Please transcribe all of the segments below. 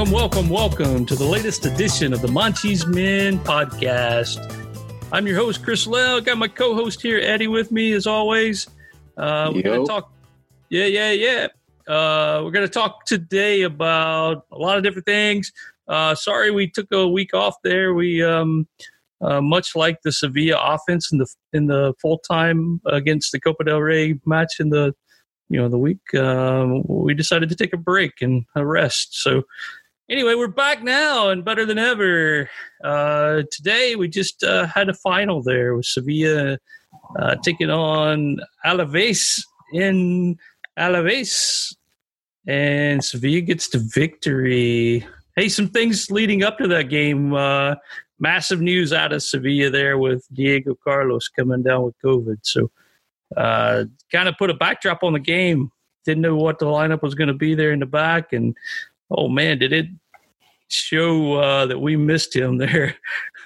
Welcome, welcome, welcome to the latest edition of the Monchi's Men podcast. I'm your host, Chris Lell. Got my co-host here, Edi, with me as always. Uh, we're going to talk. Yeah, yeah, yeah. Uh, we're going to talk today about a lot of different things. Uh, sorry, we took a week off there. We, um, uh, much like the Sevilla offense in the in the full time against the Copa del Rey match in the you know the week, um, we decided to take a break and a rest. So anyway, we're back now and better than ever. Uh, today we just uh, had a final there with Sevilla uh, taking on Alaves in Alaves, and Sevilla gets the victory. Hey, some things leading up to that game. Uh, massive news out of Sevilla there with Diego Carlos coming down with COVID. So, uh, kind of put a backdrop on the game. Didn't know what the lineup was going to be there in the back, and oh man, did it show uh, that we missed him there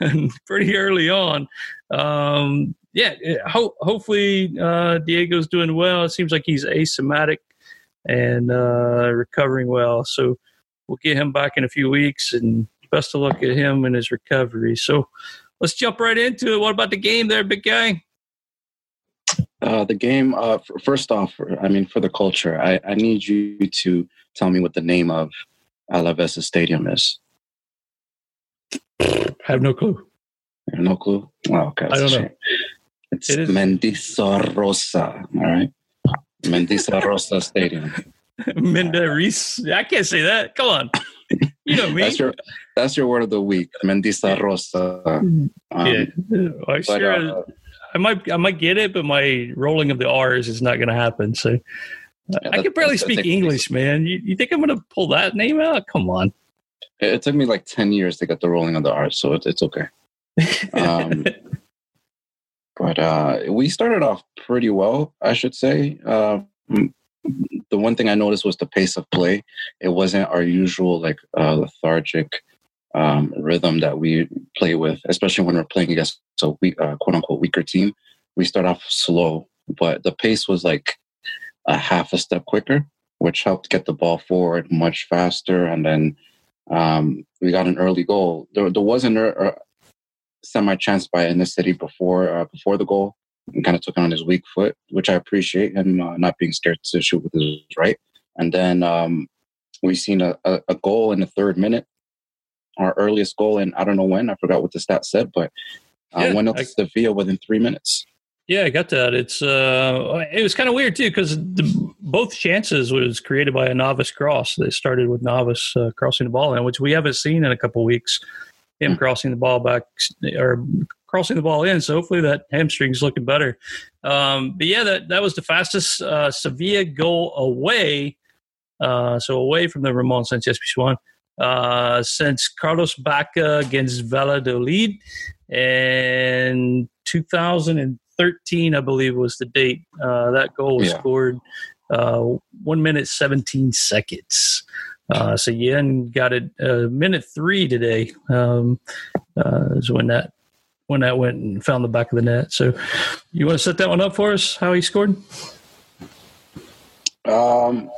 pretty early on. Um, yeah, ho- hopefully uh, Diego's doing well. It seems like he's asymptomatic and uh, recovering well. So we'll get him back in a few weeks, and best of luck at him and his recovery. So let's jump right into it. What about the game there, big guy? Uh, the game, uh, first off, I mean, for the culture, I, I need you to tell me what the name of Alaves Stadium is. I have no clue. no clue? Well, okay. I don't know. It's it Mendizorrotza, all right? Mendizorrotza Stadium. Menderis. I can't say that. Come on. You know me. That's your that's your word of the week, Mendizorrotza. Um, yeah, I but, sure. Uh, I might I might get it, but my rolling of the R's is not going to happen. So yeah, I can barely speak English, man. You, you think I'm going to pull that name out? Come on. It took me like ten years to get the rolling of the R's, so it's, it's okay. Um, but uh, we started off pretty well, I should say. Uh, the one thing I noticed was the pace of play. It wasn't our usual like uh, lethargic um, rhythm that we play with, especially when we're playing against a weak, uh, quote unquote weaker team. We start off slow, but the pace was like a half a step quicker, which helped get the ball forward much faster. And then um, we got an early goal. There, there was an uh, semi chance by En-Nesyri before uh, before the goal, and kind of took on his weak foot, which I appreciate him uh, not being scared to shoot with his right. And then um, we seen a, a, a, goal in the third minute, our earliest goal, and I don't know when. I forgot what the stat said, but uh, yeah, went up to Sevilla within three minutes. Yeah, I got that. It's uh, it was kind of weird too because both chances was created by a Navas cross. They started with Navas uh, crossing the ball in, which we haven't seen in a couple weeks. Him mm-hmm. crossing the ball back or crossing the ball in. So hopefully that hamstring's looking better. Um, but yeah, that, that was the fastest uh, Sevilla goal away. Uh, so away from the Ramon Sanchez Pizjuan uh, since Carlos Bacca against Valladolid in and 2013, I believe was the date. Uh, that goal was yeah. scored uh, one minute 17 seconds. Uh, so Yen got it uh, minute three today. Um, uh, is when that when that went and found the back of the net. So, you want to set that one up for us? How he scored? Um,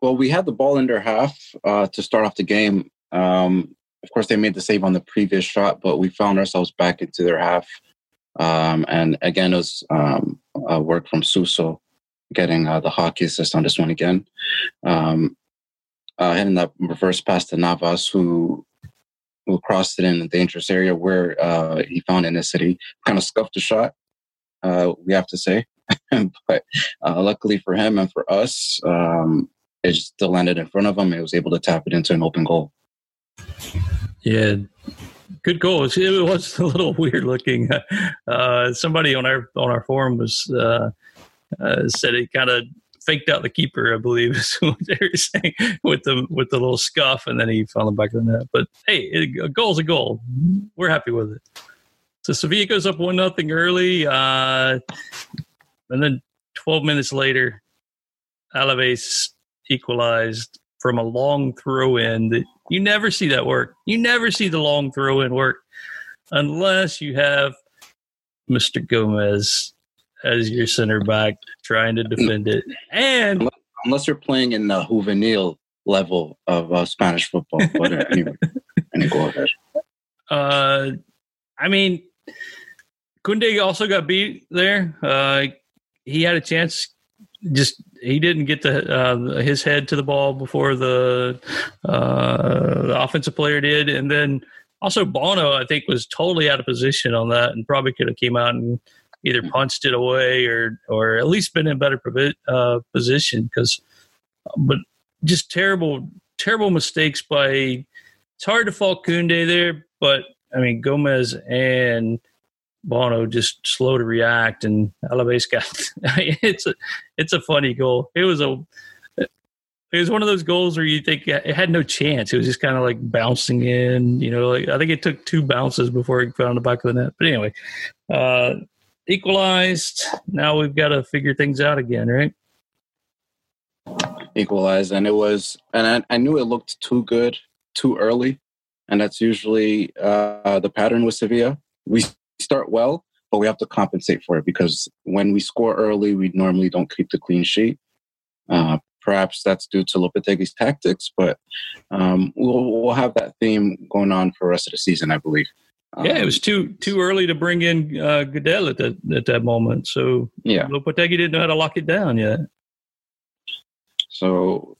well, we had the ball under half uh, to start off the game. Um, of course, they made the save on the previous shot, but we found ourselves back into their half. Um, and again, it was um, work from Suso getting uh, the hockey assist on this one again. Um, uh, hitting that reverse pass to Navas, who who crossed it in a dangerous area where uh, he found En-Nesyri. Kind of scuffed the shot, we have to say. but luckily for him and for us, um, it still landed in front of him. He was able to tap it into an open goal. Yeah, good goal. It was a little weird looking. Uh, somebody on our on our forum was uh, uh, said it kind of faked out the keeper, I believe, is what they were saying with the with the little scuff, and then he found the back of the net. But hey, it, a goal's a goal. We're happy with it. So Sevilla goes up one nothing early, uh, and then 12 minutes later, Alaves equalized from a long throw in. You never see that work. You never see the long throw in work unless you have Mr. Gomez as your center back trying to defend it. And unless you're playing in the juvenil level of uh, Spanish football. But anyway, go ahead. Uh, I mean, Koundé also got beat there. Uh, he had a chance. Just he didn't get the uh, his head to the ball before the, uh, the offensive player did, and then also Bono I think was totally out of position on that, and probably could have came out and either punched it away or or at least been in better uh, position because, but just terrible terrible mistakes by. It's hard to fault Koundé there, but I mean Gomez and Bono just slow to react, and Alaves got it's a it's a funny goal. It was a it was one of those goals where you think it had no chance. It was just kind of like bouncing in, you know. Like I think it took two bounces before it found the back of the net. But anyway, uh, equalized. Now we've got to figure things out again, right? Equalized, and it was, and I, I knew it looked too good too early, and that's usually uh, the pattern with Sevilla. We start well, but we have to compensate for it because when we score early, we normally don't keep the clean sheet. Uh, perhaps that's due to Lopetegui's tactics, but um, we'll, we'll have that theme going on for the rest of the season, I believe. Um, yeah, it was too too early to bring in uh, Gudelj at that at that moment. So yeah, Lopetegui didn't know how to lock it down yet. So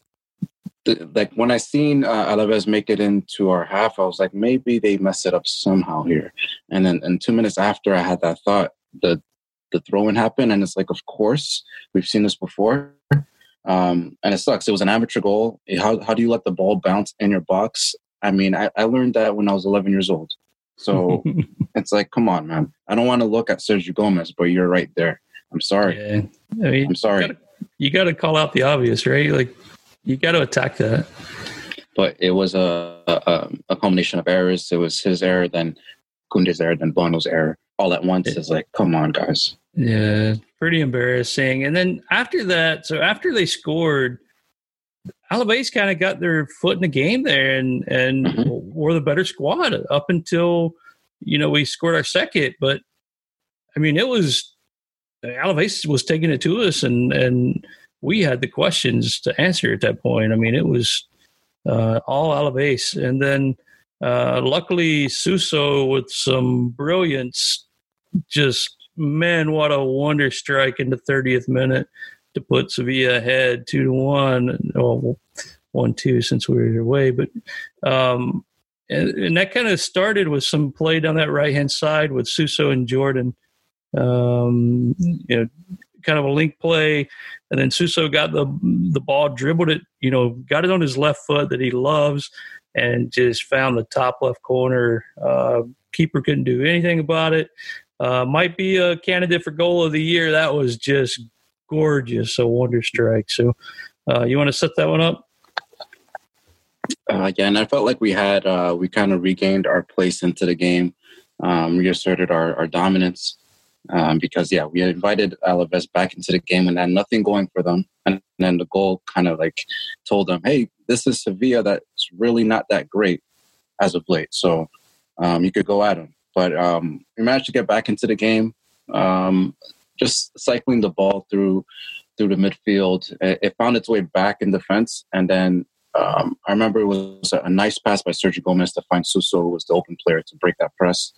like when I seen uh, Alaves make it into our half, I was like, maybe they mess it up somehow here. And then, and two minutes after I had that thought, the the throw in happened, and it's like, of course, we've seen this before. Um, and it sucks. It was an amateur goal. How how do you let the ball bounce in your box? I mean, I, I learned that when I was 11 years old. So it's like, come on, man. I don't want to look at Sergio Gomez, but you're right there. I'm sorry. Yeah. I mean, I'm sorry. You got to call out the obvious, right? Like you got to attack that. But it was a, a, a combination of errors. It was his error, then Koundé's error, then Bono's error, all at once. It's like, come on, guys. Yeah, pretty embarrassing. And then after that, so after they scored, Alaves kind of got their foot in the game there and and mm-hmm. were the better squad up until you know we scored our second. But I mean, it was Alaves was taking it to us, and and we had the questions to answer at that point. I mean, it was uh, Alaves. And then uh, luckily, Suso with some brilliance, just man, what a wonder strike in the 30th minute to put Sevilla ahead two to one. Well, one two since we were away, but um, and, and that kind of started with some play down that right hand side with Suso and Jordan. Um, you know, kind of a link play, and then Suso got the the ball, dribbled it, you know, got it on his left foot that he loves, and just found the top left corner. Uh, keeper couldn't do anything about it. Uh, might be a candidate for goal of the year. That was just gorgeous, a wonder strike. So, uh, you want to set that one up? Uh, yeah, and I felt like we had uh, we kind of regained our place into the game, um, reasserted our, our dominance um, because yeah, we invited Alaves back into the game and had nothing going for them, and then the goal kind of like told them, "Hey, this is Sevilla that's really not that great as of late, so um, you could go at them." But um, we managed to get back into the game, um, just cycling the ball through through the midfield. It, it found its way back in defense, and then um, I remember it was a nice pass by Sergio Gomez to find Suso, who was the open player, to break that press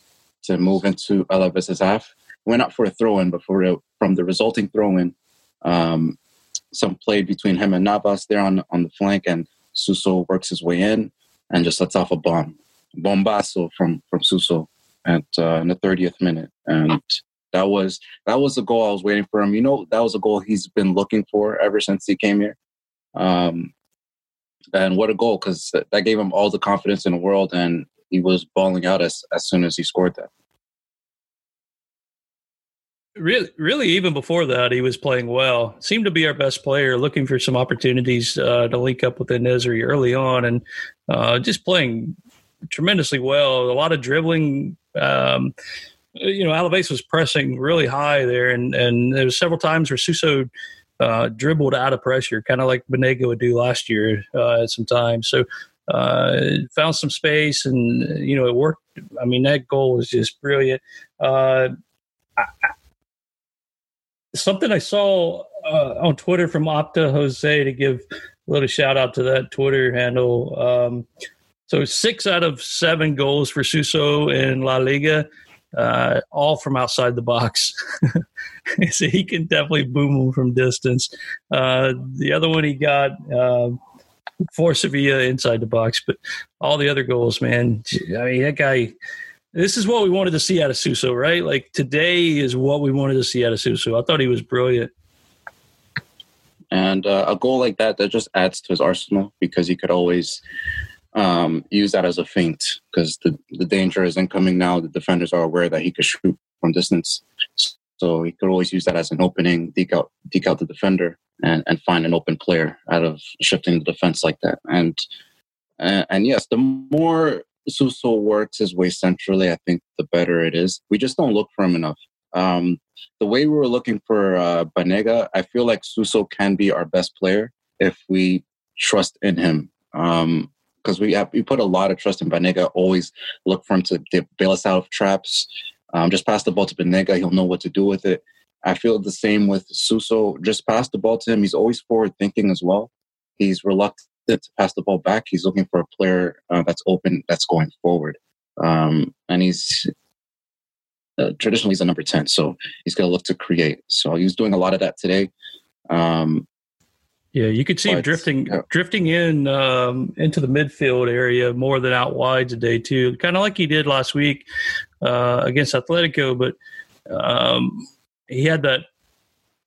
to move into Alaves' half went up for a throw in, but for, from the resulting throw in, um, some play between him and Navas there on, on the flank, and Suso works his way in and just lets off a bomb. Bombasso from, from Suso at uh, in the 30th minute. And that was that was the goal I was waiting for him. You know, that was a goal he's been looking for ever since he came here. Um, and what a goal because that gave him all the confidence in the world, and he was balling out as as soon as he scored that. Really, really, even before that, he was playing well. Seemed to be our best player, looking for some opportunities uh, to link up with En-Nesyri early on, and uh, just playing tremendously well. A lot of dribbling. Um, you know, Alaves was pressing really high there, and and there was several times where Suso uh, dribbled out of pressure, kind of like Banega would do last year uh, at some time. So uh, found some space, and you know, it worked. I mean, that goal was just brilliant. Uh, I, something I saw uh, on Twitter from Opta Jose to give a little shout out to that Twitter handle. Um, so six out of seven goals for Suso in La Liga, uh, all from outside the box. so he can definitely boom them from distance. Uh, the other one he got uh, for Sevilla inside the box, but all the other goals, man. I mean, that guy. This is what we wanted to see out of Suso, right? Like today is what we wanted to see out of Suso. I thought he was brilliant. And uh, a goal like that that just adds to his arsenal because he could always um, use that as a feint because the, the danger is incoming now. The defenders are aware that he could shoot from distance. So he could always use that as an opening, deke out, deke out the defender, and, and find an open player out of shifting the defense like that. And and, and yes, the more Suso works his way centrally, I think the better it is. We just don't look for him enough. Um, the way we were looking for uh, Banega, I feel like Suso can be our best player if we trust in him. Um, because we have we put a lot of trust in Banega. Always look for him to bail us out of traps. Um, just pass the ball to Banega; he'll know what to do with it. I feel the same with Suso. Just pass the ball to him. He's always forward thinking as well. He's reluctant to pass the ball back. He's looking for a player uh, that's open, that's going forward. Um, and he's uh, traditionally he's a number 10 so he's going to look to create so he was doing a lot of that today um, yeah you could see but, him drifting yeah. drifting in um, into the midfield area more than out wide today too kind of like he did last week uh, against atletico but um, he had that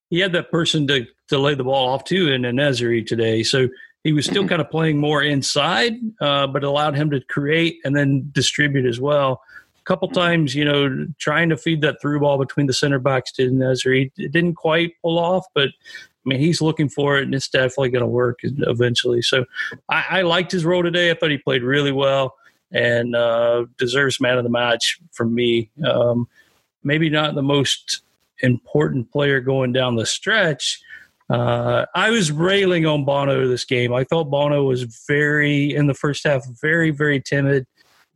he had that person to to lay the ball off to in En-Nesyri today so he was still mm-hmm. kind of playing more inside uh, but allowed him to create and then distribute as well A couple times, you know, trying to feed that through ball between the center backs to Nesyri. It didn't quite pull off, but I mean, he's looking for it, and it's definitely going to work eventually. So I, I, liked his role today. I thought he played really well and uh, deserves man of the match from me. Um, maybe not the most important player going down the stretch. Uh, I was railing on Bono this game. I thought Bono was very, in the first half, very, very timid.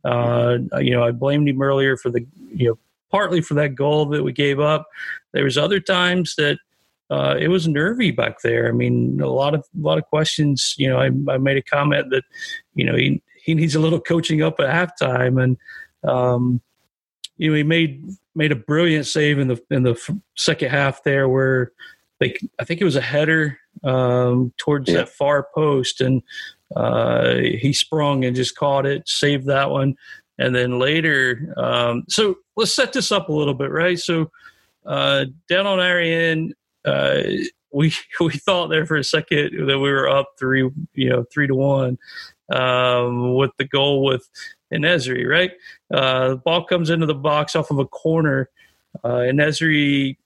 Uh, you know, I blamed him earlier for the, you know, partly for that goal that we gave up. There was other times that uh, it was nervy back there. I mean, a lot of a lot of questions. You know, I, I made a comment that, you know, he he needs a little coaching up at halftime, and um, you know, he made made a brilliant save in the in the second half there, where they I think it was a header um, towards yeah. that far post, and uh, he sprung and just caught it, saved that one. And then later, um, so let's set this up a little bit, right? So uh, down on Arian, uh, we we thought there for a second that we were up three, you know, three to one um, with the goal with En-Nesyri, right? Uh, the ball comes into the box off of a corner. Uh, En-Nesyri,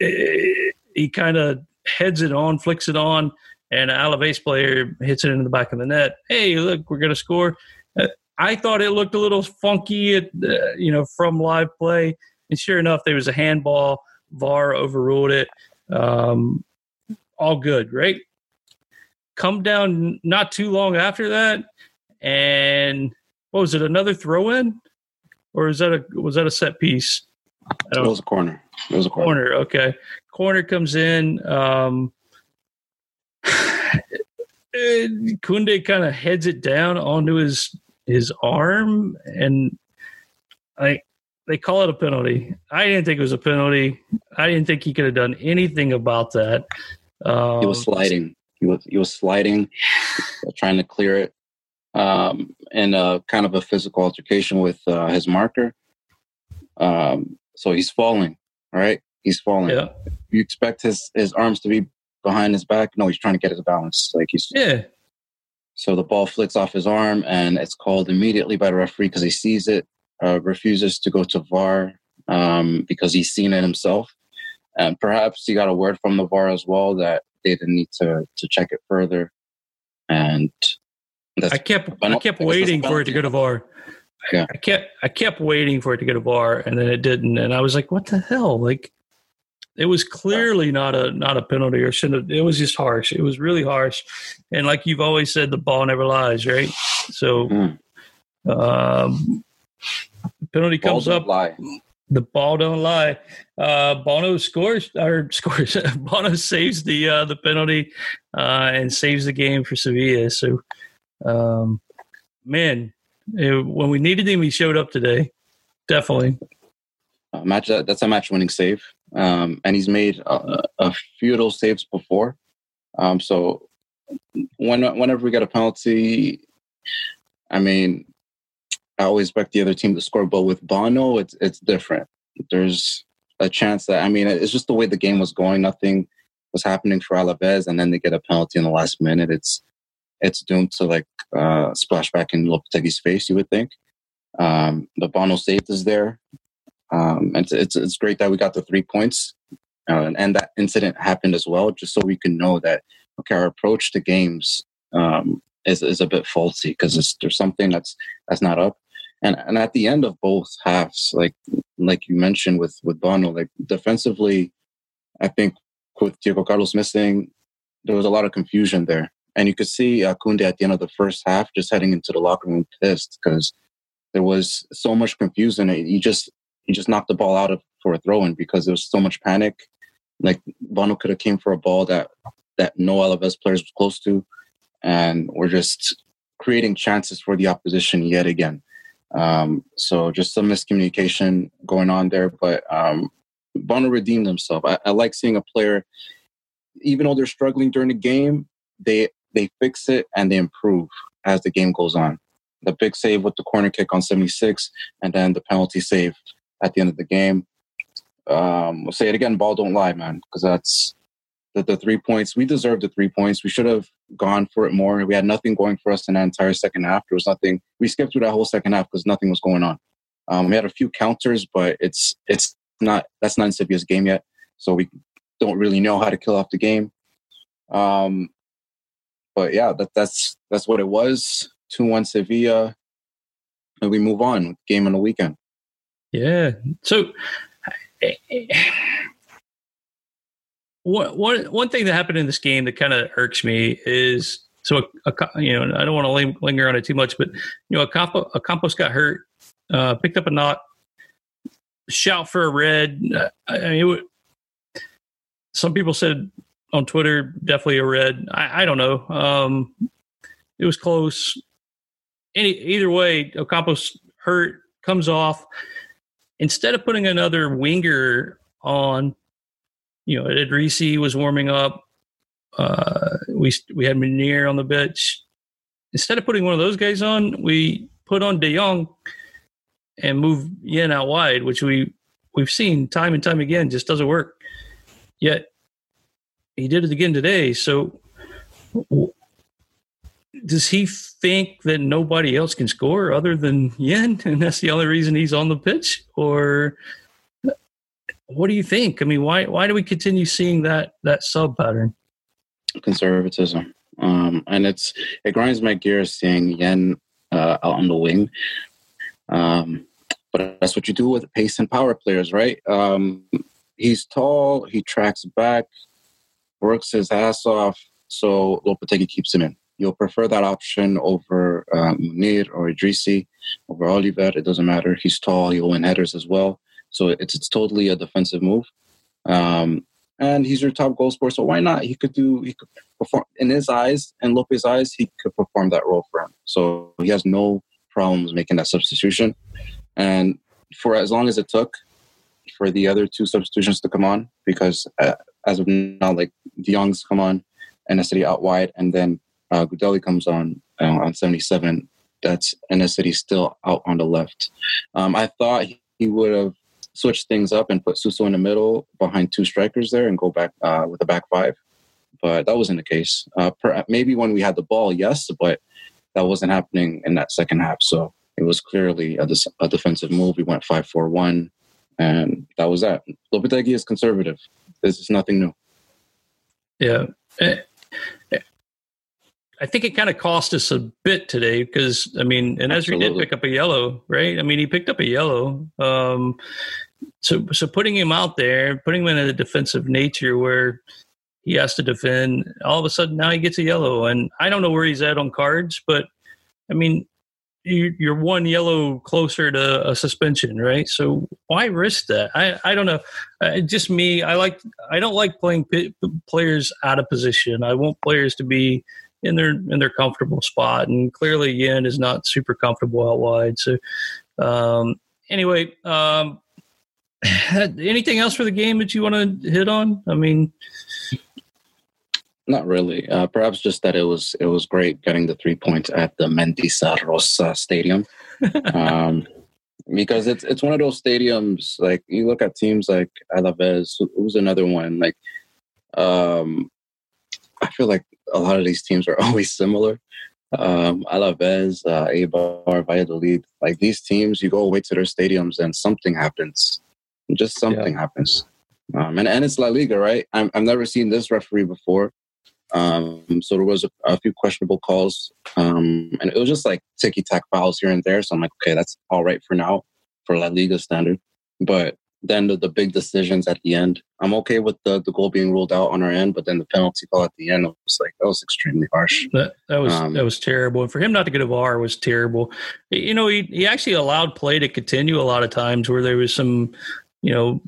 eh, he kind of heads it on, flicks it on, and an Alaves player hits it into the back of the net. Hey, look, we're going to score. Uh, I thought it looked a little funky, at, uh, you know, from live play. And sure enough, there was a handball. VAR overruled it. Um, all good, right? Come down not too long after that, and what was it? Another throw in, or is that a was that a set piece? It was a corner. It was a corner. corner. Okay, corner comes in. Um, Koundé kind of heads it down onto his his arm, and I they call it a penalty. I didn't think it was a penalty. I didn't think he could have done anything about that. Um, he was sliding. He was he was sliding, trying to clear it, um, in a kind of a physical altercation with uh, his marker. Um, so he's falling. Right, he's falling. Yeah. You expect his his arms to be behind his back. No, he's trying to get his balance. Like he's yeah. So the ball flicks off his arm, and it's called immediately by the referee because he sees it, uh, refuses to go to VAR um, because he's seen it himself, and perhaps he got a word from the VAR as well that they didn't need to to check it further. And I kept I kept waiting for it to go to VAR. Yeah. I kept I kept waiting for it to go to VAR, and then it didn't, and I was like, "What the hell?" Like it was clearly not a not a penalty or shouldn't have, it was just harsh. It was really harsh. And like you've always said, the ball never lies, right? So mm. um, penalty comes up. Lie. The ball don't lie. Uh, Bono scores or scores. Bono saves the uh, the penalty uh, and saves the game for Sevilla. So, um, man, when we needed him, he showed up today. Definitely. Uh, match that's a match winning save, um, and he's made a, a few of those saves before. Um, so when, whenever we get a penalty, I mean, I always expect the other team to score, but with Bono, it's it's different. There's a chance that I mean, it's just the way the game was going. Nothing was happening for Alaves, and then they get a penalty in the last minute. It's it's doomed to like uh, splash back in Lopetegui's face. You would think. Um, the Bono save is there. Um, and it's, it's, it's great that we got the three points, uh, and, and, that incident happened as well, just so we can know that okay, our approach to games um, is is a bit faulty because there's something that's that's not up. And and at the end of both halves, like like you mentioned with with Bono, like defensively, I think with Diego Carlos missing, there was a lot of confusion there. And you could see uh, Koundé at the end of the first half just heading into the locker room pissed because there was so much confusion. He just he just knocked the ball out of for a throw in because there was so much panic. Like Bono could have came for a ball that that no Alaves players was close to, and we're just creating chances for the opposition yet again. Um, so just some miscommunication going on there, but um, Bono redeemed himself. I, I like seeing a player, even though they're struggling during the game, they they fix it and they improve as the game goes on. The big save with the corner kick on 76, and then the penalty save at the end of the game. Um, we'll say it again, ball don't lie, man, because that's the, the three points. We deserved the three points. We should have gone for it more. We had nothing going for us in that entire second half. There was nothing. We skipped through that whole second half because nothing was going on. Um, we had a few counters, but it's it's not that's not in Sevilla's game yet. So we don't really know how to kill off the game. Um, but yeah, that, that's that's what it was. Two one Sevilla, and we move on. Game on the weekend. Yeah. So one, one, one thing that happened in this game that kind of irks me is so a, a, you know I don't want to linger on it too much, but you know a compo, Ocampos got hurt, uh, picked up a knot, shout for a red. I mean, it, some people said on Twitter definitely a red. I, I don't know. Um, it was close. Any either way, Ocampos hurt comes off instead of putting another winger on, you know, Idrissi was warming up. Uh, we we had Munir on the bench. Instead of putting one of those guys on, we put on De Jong and move Yen out wide, which we we've seen time and time again just doesn't work. Yet he did it again today. So does he think that nobody else can score other than Yen, and that's the only reason he's on the pitch? Or what do you think? I mean, why why do we continue seeing that that sub pattern? Conservatism, um, and it's it grinds my gears seeing Yen uh, out on the wing. Um, but that's what you do with pace and power players, right? Um, he's tall, he tracks back, works his ass off, so Lopetegui keeps him in you'll prefer that option over um, Munir or Idrissi, over Oliver. It doesn't matter. He's tall. He'll win headers as well. So it's it's totally a defensive move. Um, and he's your top goal scorer. So why not? He could do. He could perform in his eyes and Lopez's eyes. He could perform that role for him. So he has no problems making that substitution. And for as long as it took for the other two substitutions to come on, because uh, as of now, like De Jong's come on, and City out wide, and then uh, Gudelj comes on uh, on 77. That's City still out on the left. Um, I thought he would have switched things up and put Suso in the middle behind two strikers there and go back uh, with a back five. But that wasn't the case. Uh, per, maybe when we had the ball, yes, but that wasn't happening in that second half. So it was clearly a, a defensive move. We went 5 4 1, and that was that. Lopetegui is conservative. This is nothing new. Yeah. Eh, I think it kind of cost us a bit today because I mean, En-Nesyri did pick up a yellow, right? I mean, he picked up a yellow. Um, so, so putting him out there, putting him in a defensive nature where he has to defend, all of a sudden now he gets a yellow, and I don't know where he's at on cards, but I mean, you're one yellow closer to a suspension, right? So why risk that? I, I don't know. Uh, just me. I like I don't like playing p- players out of position. I want players to be in their in their comfortable spot, and clearly Yen is not super comfortable out wide. So um, anyway, um, anything else for the game that you want to hit on? I mean. Not really. Uh, perhaps just that it was it was great getting the three points at the Mendisa Rosa Stadium, um, because it's it's one of those stadiums. Like you look at teams like Alaves, who's another one. Like, um, I feel like a lot of these teams are always similar. Um, Alaves, uh, Eibar, Valladolid, like these teams, you go away to their stadiums and something happens. Just something yeah. happens. Um, and, and it's La Liga, right? i have never seen this referee before. Um, so there was a, a few questionable calls, um, and it was just like ticky tack fouls here and there. So I'm like, okay, that's all right for now for La Liga standard. But then the, the big decisions at the end, I'm okay with the, the goal being ruled out on our end, but then the penalty call at the end was like that was extremely harsh. That that was um, that was terrible, and for him not to get a VAR was terrible. You know, he he actually allowed play to continue a lot of times where there was some, you know,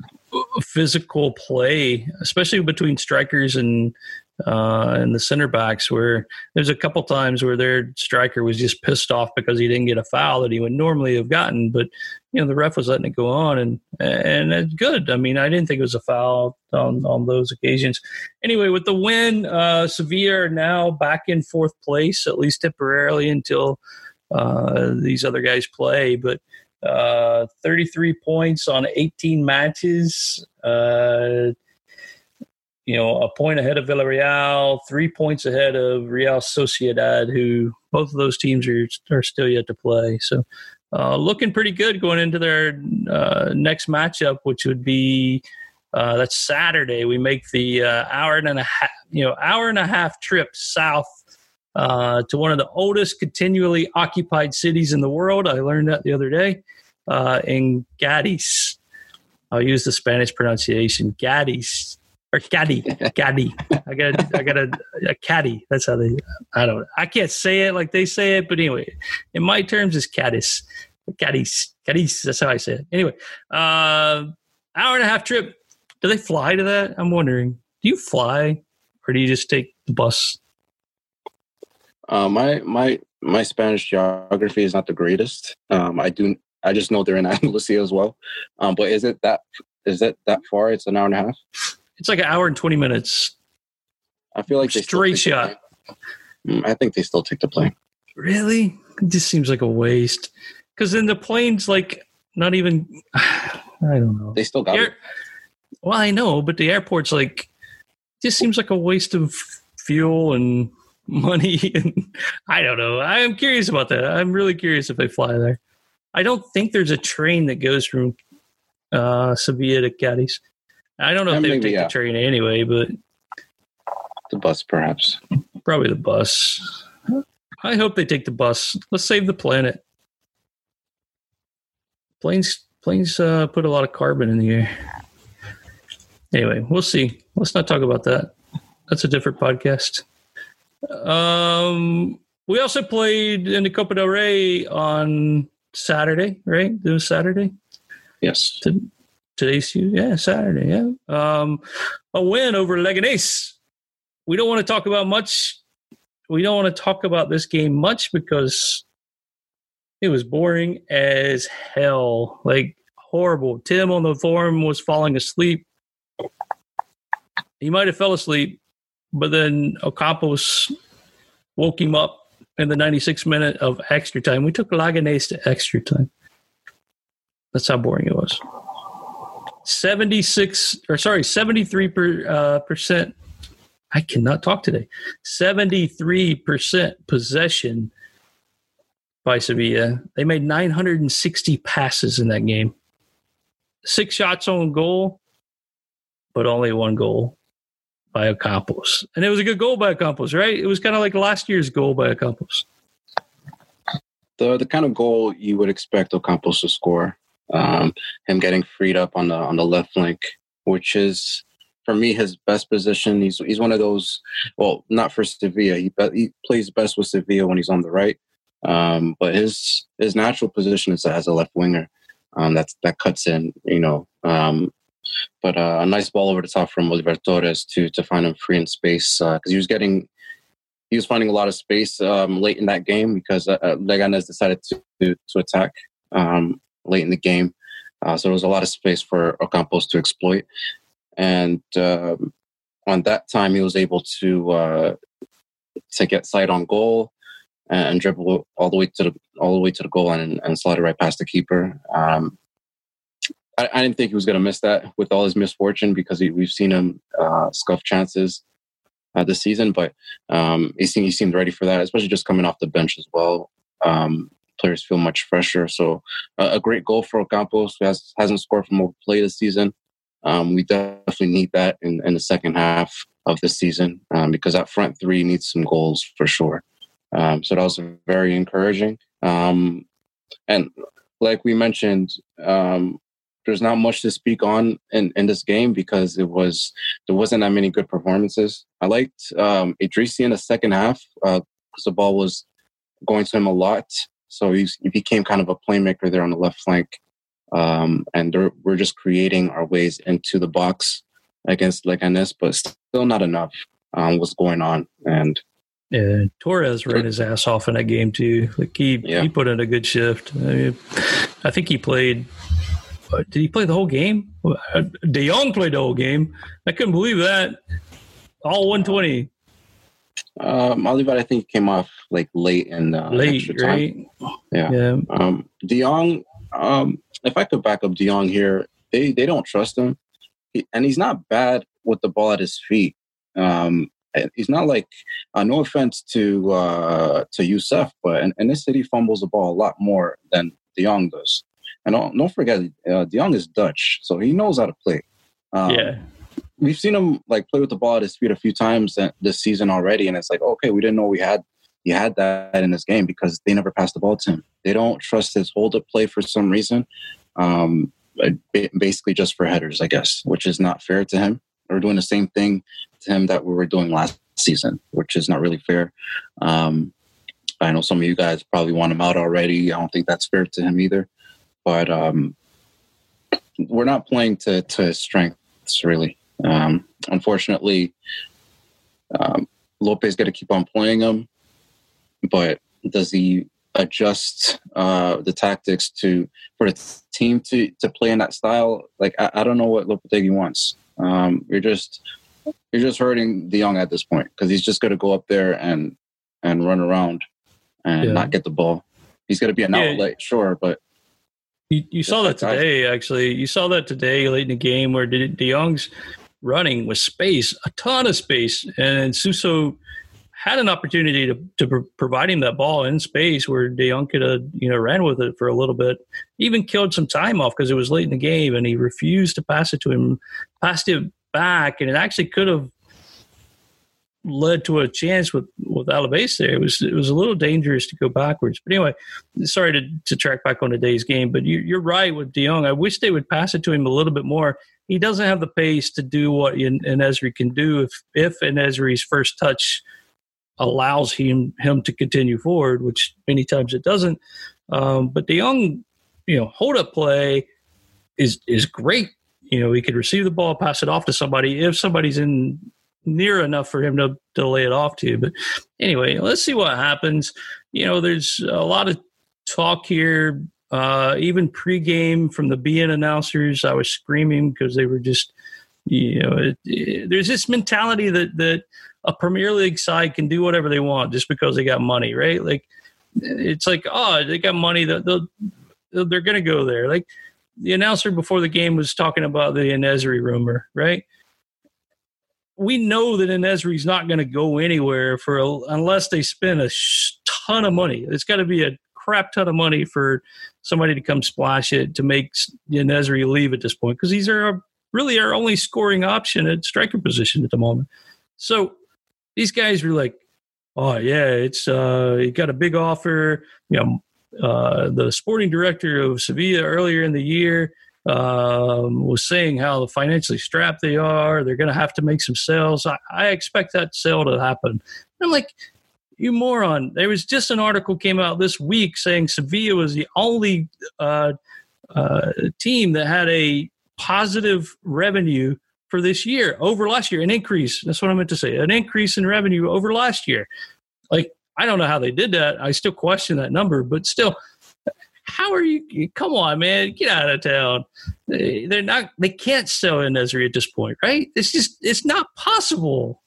physical play, especially between strikers and uh, and the center backs where there's a couple times where their striker was just pissed off because he didn't get a foul that he would normally have gotten, but you know the ref was letting it go on, and and it's good. I mean, I didn't think it was a foul on on those occasions. Anyway, with the win, uh, Sevilla are now back in fourth place at least temporarily until uh, these other guys play, but. Uh, 33 points on 18 matches. Uh, you know, a point ahead of Villarreal, three points ahead of Real Sociedad, who both of those teams are are still yet to play. So, uh, looking pretty good going into their uh, next matchup, which would be uh, that's Saturday. We make the uh, hour and a half, you know, hour and a half trip south uh, to one of the oldest continually occupied cities in the world. I learned that the other day uh, in Gadis. I'll use the Spanish pronunciation, Gadis or caddy, caddy. I got, I got a, a caddy. That's how they. I don't. I can't say it like they say it, but anyway, in my terms, it's caddis, caddis, caddis. That's how I say it. Anyway, uh, hour and a half trip. Do they fly to that? I'm wondering. Do you fly, or do you just take the bus? Uh, my my my Spanish geography is not the greatest. Um, I do. I just know they're in Andalusia as well. Um, but is it that is it that far? It's an hour and a half. It's like an hour and 20 minutes. I feel like straight shot. I think they still take the plane. Really? It just seems like a waste. Because then the plane's like not even. I don't know. They still got Air, it. Well, I know, but the airport's like just seems like a waste of fuel and money and I don't know. I'm curious about that. I'm really curious if they fly there. I don't think there's a train that goes from uh, Sevilla to Cadiz. I don't know if they would take yeah. the train anyway, but the bus perhaps. Probably the bus. I hope they take the bus. Let's save the planet. Planes planes uh, put a lot of carbon in the air. Anyway, we'll see. Let's not talk about that. That's a different podcast. Um, we also played in the Copa del Rey on Saturday, right? It was Saturday. Yes. Today's yeah Saturday yeah um, a win over Leganés. We don't want to talk about much. We don't want to talk about this game much because it was boring as hell, like horrible. Tim on the forum was falling asleep. He might have fell asleep, but then Ocampos woke him up in the 96th minute of extra time. We took Leganés to extra time. That's how boring it was. 76 or sorry 73 per, uh, percent i cannot talk today 73 percent possession by sevilla they made 960 passes in that game six shots on goal but only one goal by Ocampos. And it was a good goal by Ocampos, right? It was kind of like last year's goal by Ocampos. The the kind of goal you would expect Ocampos to score um, him getting freed up on the on the left flank, which is for me his best position. He's he's one of those. Well, not for Sevilla. He he plays best with Sevilla when he's on the right. Um, but his his natural position is as a left winger. Um, that's that cuts in, you know. Um, but uh, a nice ball over the top from Oliver Torres to to find him free in space because uh, he was getting he was finding a lot of space um, late in that game because uh, uh Leganes decided to to, to attack um, late in the game. Uh, so there was a lot of space for Ocampos to exploit, and um, on that time he was able to uh, to get sight on goal and dribble all the way to the all the way to the goal and, and slide it right past the keeper. Um, I, I, didn't think he was going to miss that with all his misfortune because he, we've seen him uh, scuff chances uh, this season, but um, he seemed he seemed ready for that, especially just coming off the bench as well. Um, players feel much fresher, so uh, a great goal for Ocampos, who has hasn't scored from over play this season. Um, we definitely need that in, in the second half of the season um, because that front three needs some goals for sure. Um, so that was very encouraging. Um, and like we mentioned, um, there's not much to speak on in, in this game because it was there wasn't that many good performances. I liked um, Idrissi in the second half because uh, the ball was going to him a lot, so he became kind of a playmaker there on the left flank. Um, and we're just creating our ways into the box against Leganes, but still not enough. Um, what's going on? And yeah, Torres ran his ass off in that game too. Like he yeah. he put in a good shift. I, mean, I think he played. Did he play the whole game? Uh, De Jong played the whole game. I couldn't believe that. All 120. Um, Oliver, I think came off like late in uh, late, right? Yeah. yeah. Um, De Jong. Um, if I could back up De Jong here, they they don't trust him, he, and he's not bad with the ball at his feet. Um, he's not like uh, no offense to uh, to Youssef, but in, in, this city fumbles the ball a lot more than De Jong does. And don't, don't forget, uh, De Jong is Dutch, so he knows how to play. Um, yeah, we've seen him like play with the ball at his feet a few times this season already, and it's like okay, we didn't know we had he had that in this game because they never passed the ball to him. They don't trust his hold up play for some reason. Um, basically just for headers, I guess, which is not fair to him. We're doing the same thing to him that we were doing last season, which is not really fair. Um, I know some of you guys probably want him out already. I don't think that's fair to him either. But um, we're not playing to to his strengths really. Um, unfortunately, um, Lopez got to keep on playing him, but does he adjust uh, the tactics to for the team to to play in that style? Like I, I don't know what Lopetegui wants. Um, you're just you're just hurting De Jong at this point because he's just going to go up there and and run around and yeah. not get the ball. He's going to be an yeah. outlet, sure, but you, you saw that today. Actually, you saw that today late in the game where De, De Jong's running with space, a ton of space, and Suso had an opportunity to, to provide him that ball in space where De Jong could have you know ran with it for a little bit, even killed some time off because it was late in the game and he refused to pass it to him, passed it back, and it actually could have led to a chance with with Alaves there. It was it was a little dangerous to go backwards. But anyway, sorry to, to track back on today's game, but you, you're right with De Jong. I wish they would pass it to him a little bit more. He doesn't have the pace to do what En-Nesyri can do if if En-Nesyri's first touch allows him him to continue forward, which many times it doesn't. Um, but De Jong, you know, hold up play is is great. You know, he could receive the ball, pass it off to somebody if somebody's in near enough for him to, to lay it off to. But anyway, let's see what happens. You know, there's a lot of talk here. Uh, even pregame from the beIN announcers, I was screaming because they were just, you know, it, it, there's this mentality that that a Premier League side can do whatever they want just because they got money, right? Like it's like, oh, they got money, they'll, they'll they're going to go there. Like the announcer before the game was talking about the En-Nesyri rumor, right? We know that En-Nesyri's not going to go anywhere for a, unless they spend a ton of money. It's got to be a crap ton of money for somebody to come splash it to make En-Nesyri leave at this point because these are really our only scoring option at striker position at the moment. So these guys were like, oh yeah, it's uh, he got a big offer. You know, uh, the sporting director of Sevilla earlier in the year um, was saying how financially strapped they are. They're going to have to make some sales. I, I expect that sale to happen. I'm like, you moron. There was just an article came out this week saying Sevilla was the only uh, uh, team that had a positive revenue for this year over last year, an increase. That's what I meant to say, an increase in revenue over last year. Like, I don't know how they did that. I still question that number, but still, how are you? Come on, man, get out of town. They're not. They can't sell En-Nesyri at this point, right? It's just. It's not possible.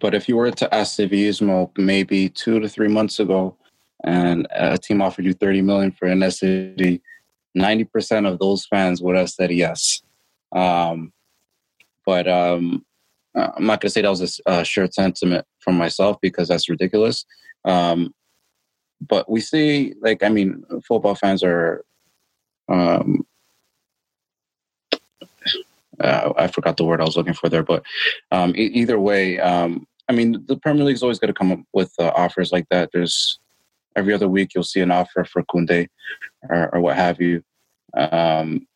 But if you were to ask Sevillismo maybe two to three months ago, and a team offered you 30 million for En-Nesyri, 90% of those fans would have said yes. Um, but um, I'm not going to say that was a, a shared sentiment from myself because that's ridiculous. Um, but we see, like, I mean, football fans are. Um, uh, I forgot the word I was looking for there, but um, e- either way, um, I mean, the Premier League's always going to come up with uh, offers like that. There's every other week you'll see an offer for Koundé or, or what have you. Um,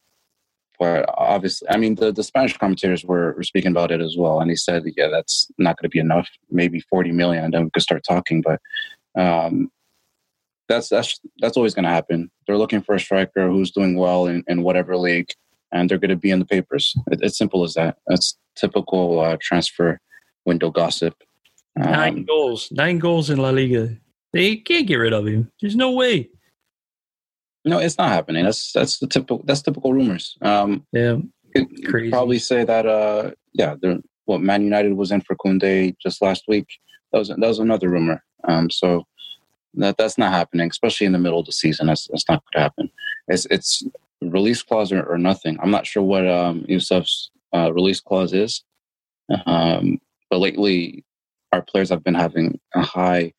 but obviously, I mean, the, the Spanish commentators were, were speaking about it as well, and he said, "Yeah, that's not going to be enough. Maybe forty million, and then we could start talking." But um, that's that's that's always going to happen. They're looking for a striker who's doing well in, in whatever league, and they're going to be in the papers. It, it's simple as that. That's typical uh, transfer window gossip. Um, nine goals, nine goals in La Liga. They can't get rid of him. There's no way. No, it's not happening. That's that's the typical. That's typical rumors. Um, yeah, crazy. Probably say that. Uh, yeah, what Man United was in for Koundé just last week. That was that was another rumor. Um, so that that's not happening, especially in the middle of the season. That's that's not going to happen. It's it's release clause or, or, nothing. I'm not sure what um, Yusuf's uh, release clause is, um, but lately our players have been having a high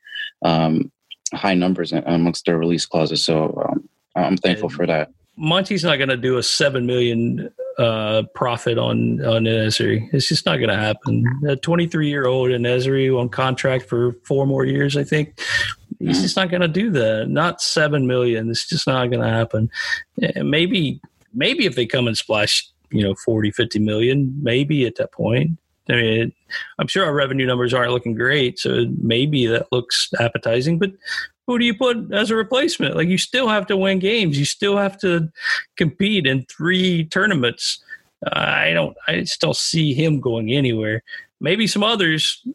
um, high numbers amongst their release clauses. So um, I'm thankful for that. Monchi's not going to do a seven million uh, profit on on En-Nesyri. It's just not going to happen. A 23 year old En-Nesyri on contract for four more years, I think. He's mm-hmm. just not going to do that. Not seven million. It's just not going to happen. Maybe maybe if they come and splash, you know, 40, 50 million, maybe at that point. I mean, I'm sure our revenue numbers aren't looking great, so maybe that looks appetizing. But who do you put as a replacement? Like you still have to win games. You still have to compete in three tournaments. I don't. I still see him going anywhere. Maybe some others.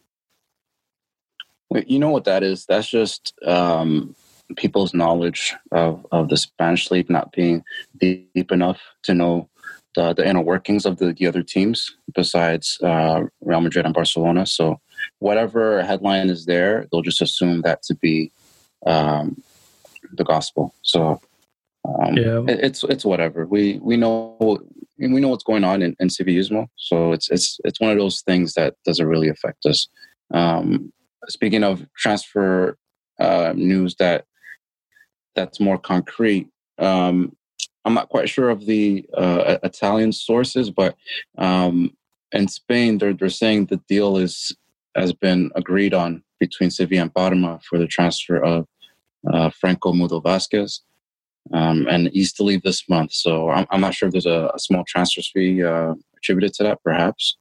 You know what that is? That's just um, people's knowledge of, of the Spanish league not being deep enough to know the, the inner workings of the, the other teams besides uh, Real Madrid and Barcelona. So whatever headline is there, they'll just assume that to be um, the gospel. So um, yeah. it, it's it's whatever. We we know we know what's going on in, in Sevillismo. So it's it's it's one of those things that doesn't really affect us. Um, speaking of transfer uh, news that that's more concrete. Um, I'm not quite sure of the uh, Italian sources, but um, in Spain, they're they're saying the deal is has been agreed on between Sevilla and Parma for the transfer of uh, Franco Mudo Vazquez, um, and he's to leave this month. So I'm, I'm not sure if there's a, a small transfer fee uh, attributed to that, perhaps,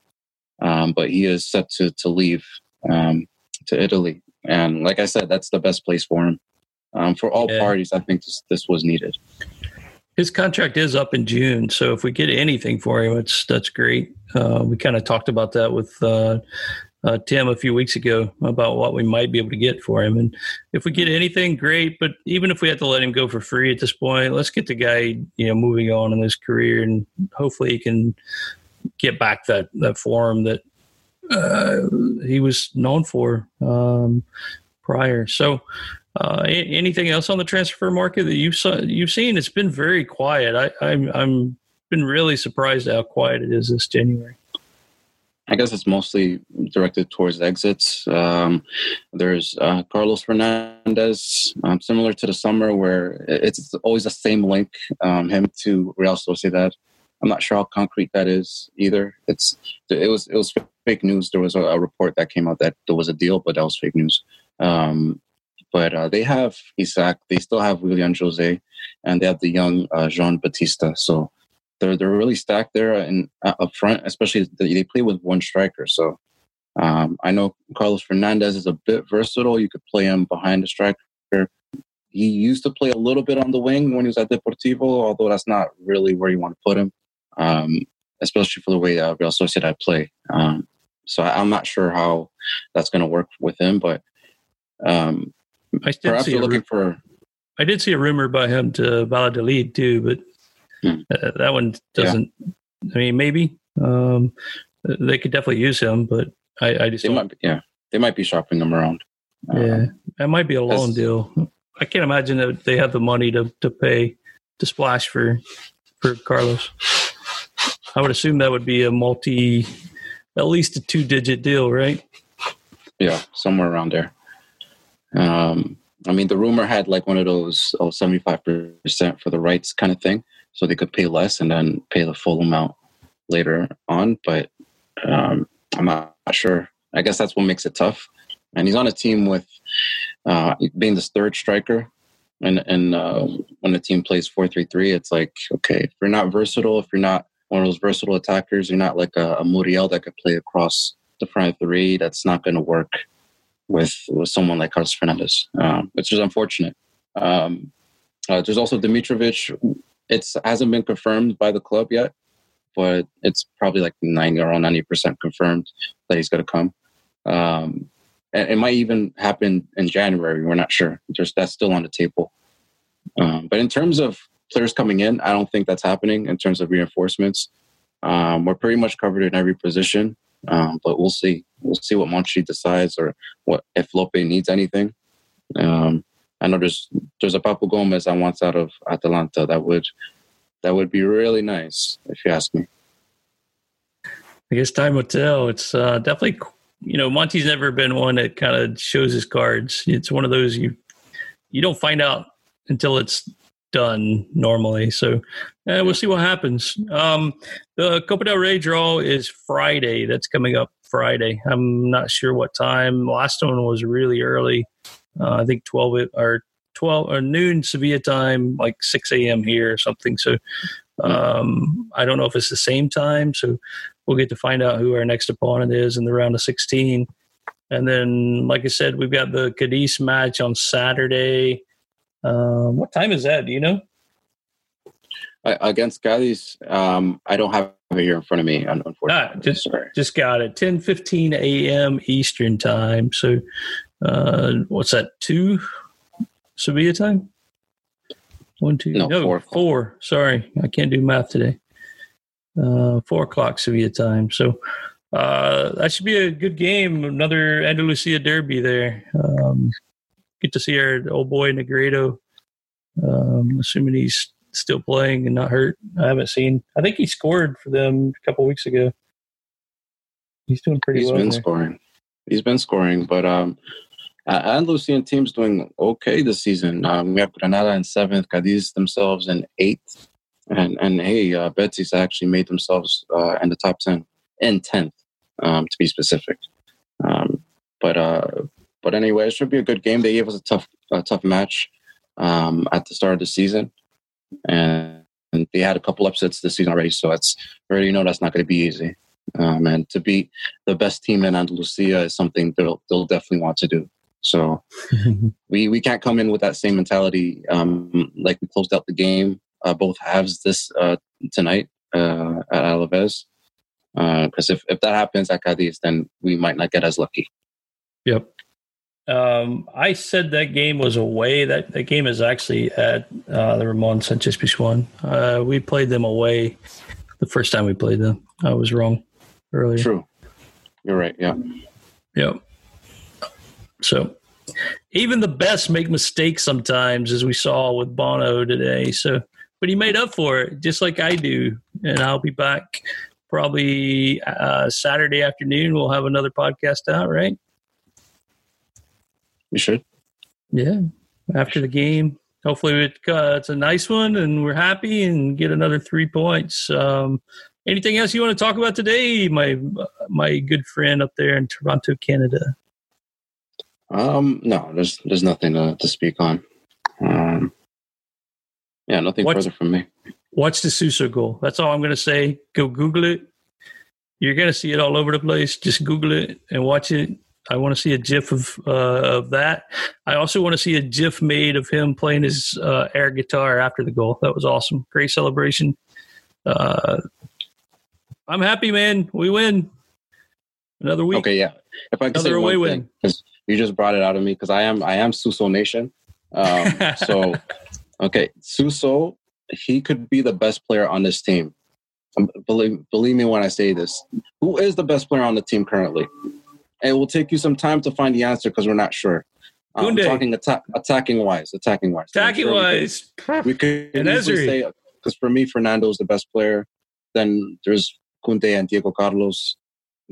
um, but he is set to to leave um, to Italy. And like I said, that's the best place for him. Um, for all yeah. parties, I think this, this was needed. His contract is up in June, so if we get anything for him, it's that's great. Uh, we kind of talked about that with uh, uh, Tim a few weeks ago about what we might be able to get for him, and if we get anything, great. But even if we have to let him go for free at this point, let's get the guy you know moving on in his career, and hopefully he can get back that that form that uh, he was known for um, prior. So uh, anything else on the transfer market that you've you've seen? It's been very quiet. I, I'm I'm been really surprised how quiet it is this January. I guess it's mostly directed towards exits. Um, there's uh, Carlos Fernandez, um, similar to the summer, where it's always the same link, um, him to Real Sociedad. I'm not sure how concrete that is either. It's it was it was fake news. There was a, a report that came out that there was a deal, but that was fake news. Um, but uh, they have Isak, they still have Willian Jose, and they have the young uh, Jon Bautista. So they're they're really stacked there and uh, up front. Especially they play with one striker, so Um, I know Carlos Fernandez is a bit versatile. You could play him behind the striker. He used to play a little bit on the wing when he was at Deportivo, although that's not really where you want to put him, um, especially for the way uh, Real Sociedad play. Um, so I, am not sure how that's going to work with him, but um, I perhaps you're looking for. I did see a rumor by him to Valladolid too, but hmm. uh, that one doesn't. Yeah. I mean, maybe um, they could definitely use him, but I, I just they might be, yeah they might be shopping him around. Yeah, that might be a loan deal. I can't imagine that they have the money to to pay to splash for for Carlos. I would assume that would be a multi, at least a two digit deal, right? Yeah, somewhere around there. Um, I mean, the rumor had like one of those oh, 75% for the rights kind of thing. So they could pay less and then pay the full amount later on. But um, I'm not sure. I guess that's what makes it tough. And he's on a team with uh, being the third striker. And, and uh, when the team plays 4 3 3, it's like, okay, if you're not versatile, if you're not one of those versatile attackers, you're not like a, a Muriel that could play across the front three, that's not going to work with with someone like Carlos Fernandez, um, which is unfortunate. Um, uh, there's also Dmitrovic. It hasn't been confirmed by the club yet, but it's probably like 90 or 90 percent confirmed that he's going to come. Um, and it might even happen in January. We're not sure. Just that's still on the table. Um, but in terms of players coming in, I don't think that's happening. In terms of reinforcements, um, we're pretty much covered in every position. Um, but we'll see. We'll see what Monchi decides or what if Lope needs anything. Um, I know there's there's a Papu Gomez I want out of Atalanta that would that would be really nice if you ask me. I guess time will tell. It's uh, definitely you know Monchi's never been one that kind of shows his cards. It's one of those you you don't find out until it's done normally. So uh, we'll see what happens. Um, the Copa del Rey draw is Friday. That's coming up Friday. I'm not sure what time. Last one was really early. Uh, I think 12 or 12 or noon Sevilla time, like 6 a.m. here or something. So um, I don't know if it's the same time. So we'll get to find out who our next opponent is in the round of 16. And then, like I said, we've got the Cadiz match on Saturday. Um, what time is that? Do you know? Against Cadiz, um, I don't have it here in front of me. Unfortunately, ah, just Sorry. just got it. Ten fifteen a.m. Eastern time. So, uh, what's that? Two Sevilla time. One, two, no, no four, four. Sorry, I can't do math today. Uh, four o'clock Sevilla time. So uh, that should be a good game. Another Andalusia derby there. Um, get to see our old boy Negredo. Um, assuming he's still playing and not hurt. I haven't seen. I think he scored for them a couple weeks ago. He's doing pretty He's well. He's been there. scoring. He's been scoring, but um, Andalusian team's doing okay this season. Um, we have Granada in seventh, Cadiz themselves in eighth, and and hey, uh, Betis actually made themselves uh, in the top ten, in tenth, um, to be specific. Um, but uh, but anyway, it should be a good game. They gave us a tough, a tough match um, at the start of the season, and, and, they had a couple upsets this season already. So it's already know that's not going to be easy. Um, and to beat the best team in Andalusia is something they'll they'll definitely want to do. So we we can't come in with that same mentality. Um, like we closed out the game, uh, both halves this uh, tonight uh, at Alaves. Because uh, if, if that happens at Cadiz, then we might not get as lucky. Yep. Um, I said that game was away. That that game is actually at uh, the Ramon Sanchez Pizjuan. Uh, we played them away the first time we played them. I was wrong earlier. True. You're right. Yeah. Yep. So even the best make mistakes sometimes, as we saw with Bono today. So, but he made up for it, just like I do. And I'll be back probably uh, Saturday afternoon. We'll have another podcast out, right? We should. Yeah. After the game, hopefully it, uh, it's a nice one and we're happy and get another three points. Um, anything else you want to talk about today, my my good friend up there in Toronto, Canada? Um, no, there's there's nothing to, to speak on. Um, yeah, nothing watch, further from me. Watch the Suso goal. That's all I'm going to say. Go Google it. you're going to see it all over the place. Just Google it and watch it. I want to see a GIF of uh, of that. I also want to see a GIF made of him playing his uh, air guitar after the goal. That was awesome. Great celebration. Uh, I'm happy, man. We win another week. Okay, yeah. If I another say away win, you just brought it out of me, because I am I am Suso Nation. Um, so, okay, Suso, he could be the best player on this team. Um, believe believe me when I say this. Who is the best player on the team currently? And it will take you some time to find the answer because we're not sure. Um, I'm talking atta- attacking wise, attacking wise, attacking sure wise. We could, we could easily say because for me, Fernando is the best player. Then there's Koundé and Diego Carlos,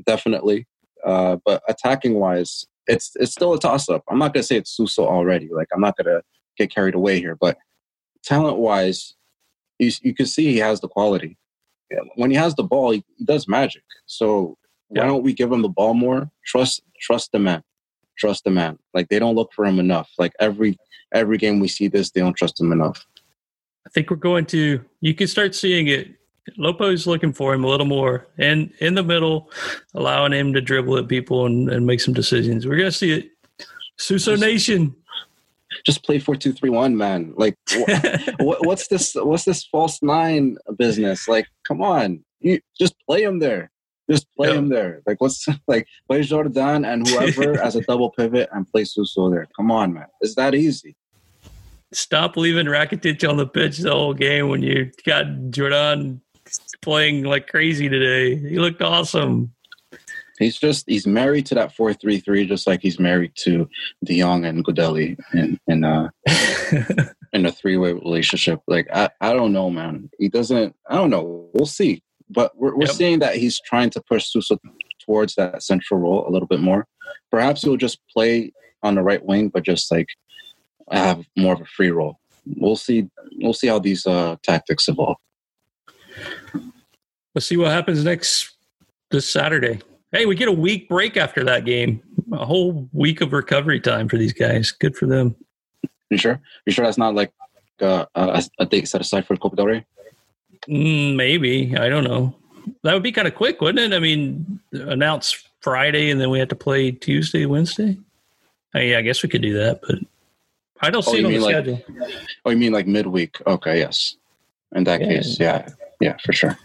definitely. Uh, but attacking wise, it's it's still a toss up. I'm not gonna say it's Suso already. Like I'm not gonna get carried away here, but talent wise, you you can see he has the quality. When he has the ball, he, he does magic. So why don't we give him the ball more? Trust trust the man. Trust the man. Like they don't look for him enough. Like every every game we see this, they don't trust him enough. I think we're going to you can start seeing it. Lope's looking for him a little more and in the middle, allowing him to dribble at people and, and make some decisions. We're gonna see it. Suso Nation. Just play four two three one, man. Like, what, what's this? What's this false nine business? Like, come on, you just play him there. Just play yeah. him there. Like what's like play Jordan and whoever as a double pivot and play Suso there. Come on, man. It's that easy. Stop leaving Rakitic on the pitch the whole game when you got Jordan playing like crazy today. He looked awesome. He's just he's married to that four three three, just like he's married to De Jong and Gudelj in in uh in a three way relationship. Like I, I don't know, man. He doesn't I don't know. We'll see. But we're, we're yep. seeing that he's trying to push Suso towards that central role a little bit more. Perhaps he'll just play on the right wing, but just like have more of a free role. We'll see. We'll see how these uh, tactics evolve. Let's see what happens next this Saturday. Hey, we get a week break after that game. A whole week of recovery time for these guys. Good for them. You sure? You sure that's not like uh, a, a date set aside for Copa del Rey? Mm, maybe I don't know. That would be kind of quick, wouldn't it? I mean, announce Friday and then we have to play Tuesday, Wednesday. I, I guess we could do that, but I don't oh, see it on the like, schedule. Oh, you mean like midweek? Okay, yes. In that yeah. case, yeah, yeah, for sure.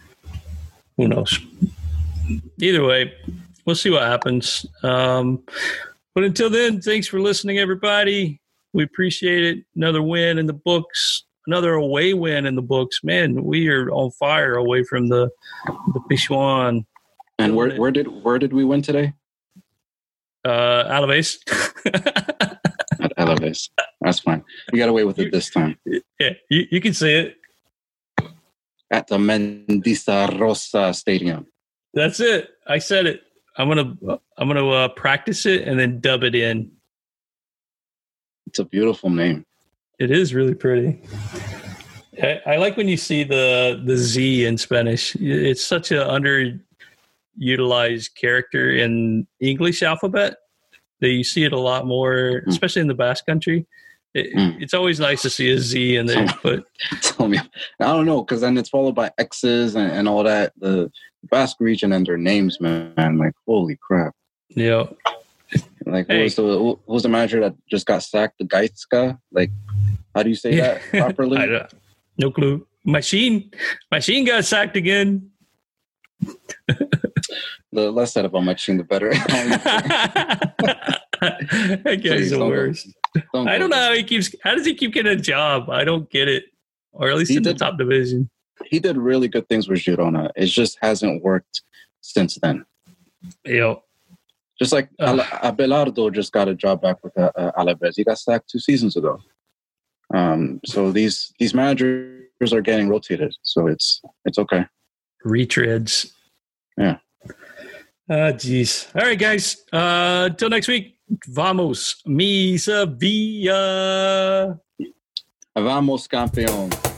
Who knows? Either way, we'll see what happens. Um, but until then, thanks for listening, everybody. We appreciate it. Another win in the books another away win in the books. Man, we are on fire away from the the Pizjuan. And where where did where did we win today? Uh, Alaves. At Alaves. That's fine. We got away with it this time. Yeah, you, you can see it. At the Mendizorrotza Stadium. That's it. I said it. I'm gonna I'm gonna uh, practice it and then dub it in. It's a beautiful name. It is really pretty. I, I, like when you see the the Z in Spanish. It's such an underutilized character in English alphabet that you see it a lot more, hmm. especially in the Basque Country. It, mm. It's always nice to see a Z in there. But tell me, I don't know, because then it's followed by X's and, and all that. The Basque region and their names, man, like holy crap. Yeah. Like, hey. who was the who was the manager that just got sacked? The Gaizka, like how do you say that properly? no clue. Machin, Machin got sacked again. the less said about Machin, the better. that guy's the worst. Don't I don't know how he keeps. How does he keep getting a job? I don't get it. Or at least he in did, the top division. He did really good things with Girona. It just hasn't worked since then. Yeah. Just like uh, Abelardo just got a job back with uh, uh, Alaves. He got sacked two seasons ago. Um, so these these managers are getting rotated, so it's it's okay. Retreads. Yeah. Ah, uh, jeez. All right, guys. Uh, until next week. Vamos, mi Sevilla. Vamos, campeón.